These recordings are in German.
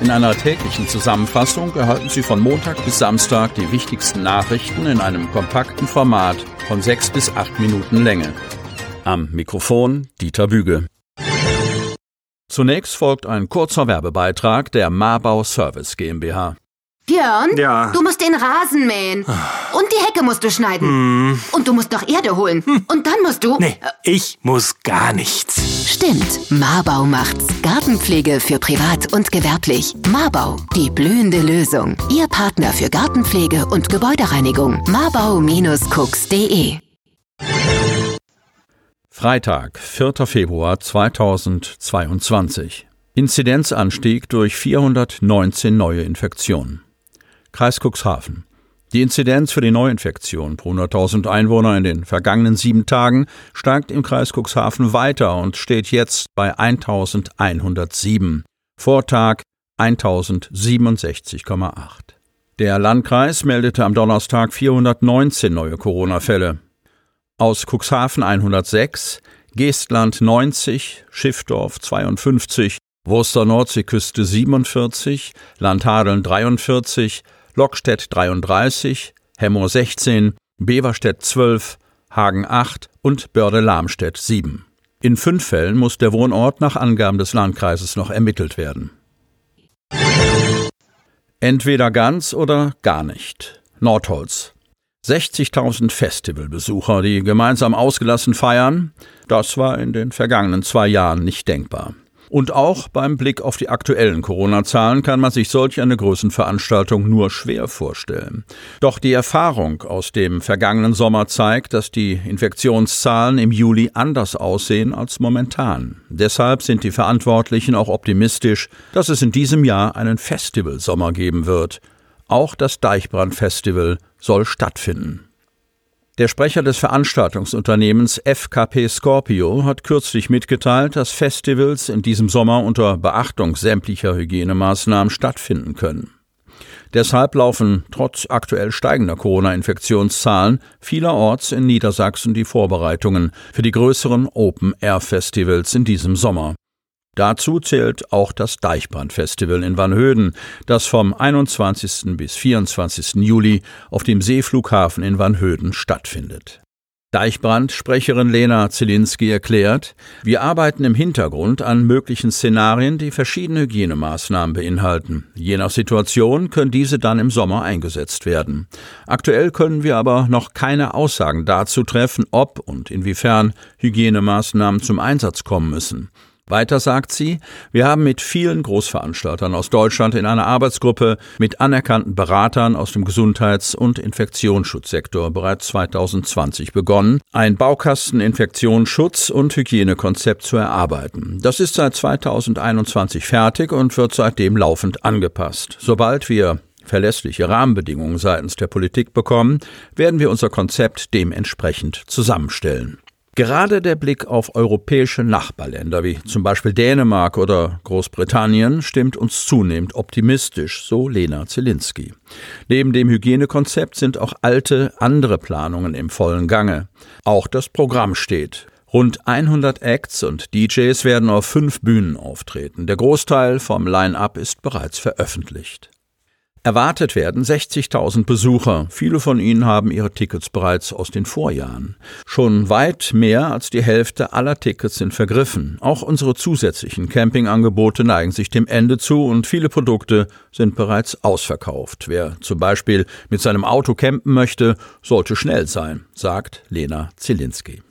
In einer täglichen Zusammenfassung erhalten Sie von Montag bis Samstag die wichtigsten Nachrichten in einem kompakten Format von sechs bis acht Minuten Länge. Am Mikrofon Dieter Büge. Zunächst folgt ein kurzer Werbebeitrag der Marbau Service GmbH. Björn, Ja. du musst den Rasen mähen. Und die Hecke musst du schneiden. Hm. Und du musst noch Erde holen. Und dann musst du. Nee, ich muss gar nichts. Stimmt, Marbau macht's. Gartenpflege für privat und gewerblich. Marbau, die blühende Lösung. Ihr Partner für Gartenpflege und Gebäudereinigung. Marbau-cooks.de Freitag, 4. Februar 2022. Inzidenzanstieg durch 419 neue Infektionen. Kreis Cuxhaven. Die Inzidenz für die Neuinfektion pro 100.000 Einwohner in den vergangenen sieben Tagen steigt im Kreis Cuxhaven weiter und steht jetzt bei 1107. Vortag 1067,8. Der Landkreis meldete am Donnerstag 419 neue Corona-Fälle. Aus Cuxhaven 106, Geestland 90, Schiffdorf 52, Wurster Nordseeküste 47, Landhadeln 43, Lockstedt 33, Hemmoor 16, Beverstedt 12, Hagen 8 und Börde-Lamstedt 7. In fünf Fällen muss der Wohnort nach Angaben des Landkreises noch ermittelt werden. Entweder ganz oder gar nicht. Nordholz. 60.000 Festivalbesucher, die gemeinsam ausgelassen feiern, das war in den vergangenen zwei Jahren nicht denkbar. Und auch beim Blick auf die aktuellen Corona-Zahlen kann man sich solch eine Größenveranstaltung nur schwer vorstellen. Doch die Erfahrung aus dem vergangenen Sommer zeigt, dass die Infektionszahlen im Juli anders aussehen als momentan. Deshalb sind die Verantwortlichen auch optimistisch, dass es in diesem Jahr einen Festivalsommer geben wird. Auch das Deichbrand-Festival soll stattfinden. Der Sprecher des Veranstaltungsunternehmens FKP Scorpio hat kürzlich mitgeteilt, dass Festivals in diesem Sommer unter Beachtung sämtlicher Hygienemaßnahmen stattfinden können. Deshalb laufen trotz aktuell steigender Corona-Infektionszahlen vielerorts in Niedersachsen die Vorbereitungen für die größeren Open-Air-Festivals in diesem Sommer. Dazu zählt auch das Deichbrand-Festival in Vanhöden, das vom 21. bis 24. Juli auf dem Seeflughafen in Vanhöden stattfindet. Deichbrand-Sprecherin Lena Zielinski erklärt, wir arbeiten im Hintergrund an möglichen Szenarien, die verschiedene Hygienemaßnahmen beinhalten. Je nach Situation können diese dann im Sommer eingesetzt werden. Aktuell können wir aber noch keine Aussagen dazu treffen, ob und inwiefern Hygienemaßnahmen zum Einsatz kommen müssen. Weiter sagt sie, wir haben mit vielen Großveranstaltern aus Deutschland in einer Arbeitsgruppe mit anerkannten Beratern aus dem Gesundheits- und Infektionsschutzsektor bereits 2020 begonnen, ein Baukasten Infektionsschutz- und Hygienekonzept zu erarbeiten. Das ist seit 2021 fertig und wird seitdem laufend angepasst. Sobald wir verlässliche Rahmenbedingungen seitens der Politik bekommen, werden wir unser Konzept dementsprechend zusammenstellen. Gerade der Blick auf europäische Nachbarländer wie zum Beispiel Dänemark oder Großbritannien stimmt uns zunehmend optimistisch, so Lena Zielinski. Neben dem Hygienekonzept sind auch alte andere Planungen im vollen Gange. Auch das Programm steht. Rund 100 Acts und DJs werden auf fünf Bühnen auftreten. Der Großteil vom Line-up ist bereits veröffentlicht. Erwartet werden 60.000 Besucher. Viele von ihnen haben ihre Tickets bereits aus den Vorjahren. Schon weit mehr als die Hälfte aller Tickets sind vergriffen. Auch unsere zusätzlichen Campingangebote neigen sich dem Ende zu und viele Produkte sind bereits ausverkauft. Wer zum Beispiel mit seinem Auto campen möchte, sollte schnell sein, sagt Lena Zielinski.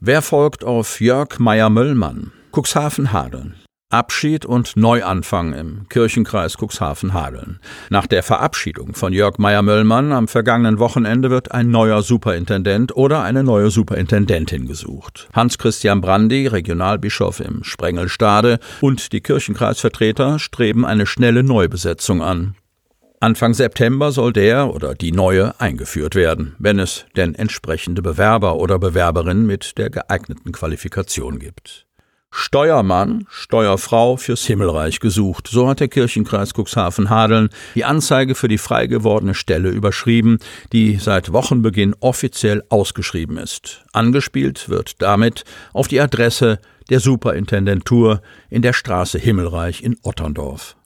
Wer folgt auf Jörg Meyer-Möllmann? Cuxhaven-Hadeln. Abschied und Neuanfang im Kirchenkreis Cuxhaven-Hadeln. Nach der Verabschiedung von Jörg Meyer-Möllmann am vergangenen Wochenende wird ein neuer Superintendent oder eine neue Superintendentin gesucht. Hans-Christian Brandy, Regionalbischof im Sprengelstade, und die Kirchenkreisvertreter streben eine schnelle Neubesetzung an. Anfang September soll der oder die neue eingeführt werden, wenn es denn entsprechende Bewerber oder Bewerberinnen mit der geeigneten Qualifikation gibt. Steuermann, Steuerfrau fürs Himmelreich gesucht. So hat der Kirchenkreis Cuxhaven-Hadeln die Anzeige für die frei gewordene Stelle überschrieben, die seit Wochenbeginn offiziell ausgeschrieben ist. Angespielt wird damit auf die Adresse der Superintendentur in der Straße Himmelreich in Otterndorf.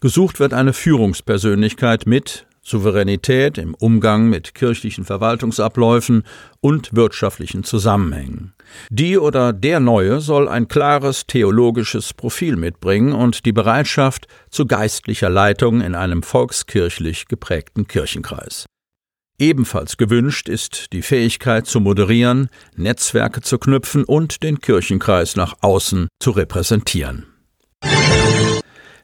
Gesucht wird eine Führungspersönlichkeit mit Souveränität im Umgang mit kirchlichen Verwaltungsabläufen und wirtschaftlichen Zusammenhängen. Die oder der Neue soll ein klares theologisches Profil mitbringen und die Bereitschaft zu geistlicher Leitung in einem volkskirchlich geprägten Kirchenkreis. Ebenfalls gewünscht ist die Fähigkeit zu moderieren, Netzwerke zu knüpfen und den Kirchenkreis nach außen zu repräsentieren.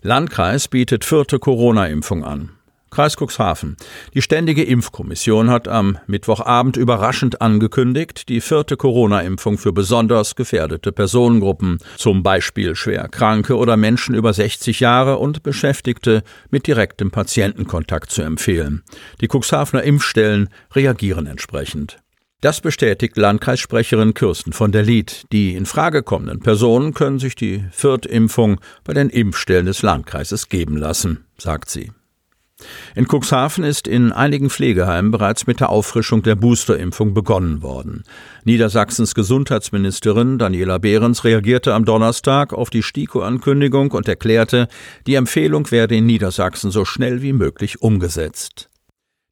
Landkreis bietet vierte Corona-Impfung an. Kreis Cuxhaven. Die Ständige Impfkommission hat am Mittwochabend überraschend angekündigt, die vierte Corona-Impfung für besonders gefährdete Personengruppen, zum Beispiel schwer Kranke oder Menschen über 60 Jahre und Beschäftigte mit direktem Patientenkontakt zu empfehlen. Die Cuxhavener Impfstellen reagieren entsprechend. Das bestätigt Landkreissprecherin Kirsten von der Lied. Die in Frage kommenden Personen können sich die Viertimpfung bei den Impfstellen des Landkreises geben lassen, sagt sie. In Cuxhaven ist in einigen Pflegeheimen bereits mit der Auffrischung der Boosterimpfung begonnen worden. Niedersachsens Gesundheitsministerin Daniela Behrens reagierte am Donnerstag auf die STIKO-Ankündigung und erklärte, die Empfehlung werde in Niedersachsen so schnell wie möglich umgesetzt.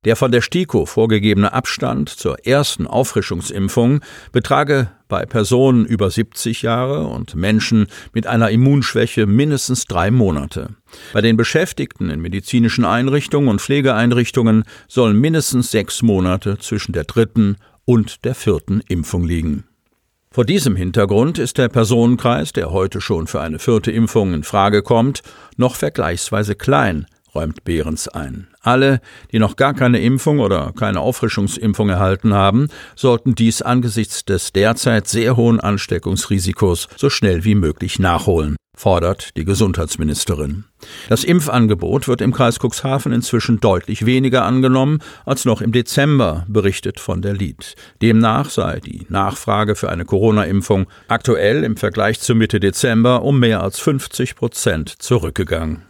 Der von der STIKO vorgegebene Abstand zur ersten Auffrischungsimpfung betrage bei Personen über 70 Jahre und Menschen mit einer Immunschwäche mindestens drei Monate. Bei den Beschäftigten in medizinischen Einrichtungen und Pflegeeinrichtungen sollen mindestens sechs Monate zwischen der dritten und der vierten Impfung liegen. Vor diesem Hintergrund ist der Personenkreis, der heute schon für eine vierte Impfung in Frage kommt, noch vergleichsweise klein, räumt Behrens ein. Alle, die noch gar keine Impfung oder keine Auffrischungsimpfung erhalten haben, sollten dies angesichts des derzeit sehr hohen Ansteckungsrisikos so schnell wie möglich nachholen, fordert die Gesundheitsministerin. Das Impfangebot wird im Kreis Cuxhaven inzwischen deutlich weniger angenommen als noch im Dezember, berichtet von der Lied. Demnach sei die Nachfrage für eine Corona-Impfung aktuell im Vergleich zu Mitte Dezember um mehr als 50 Prozent zurückgegangen.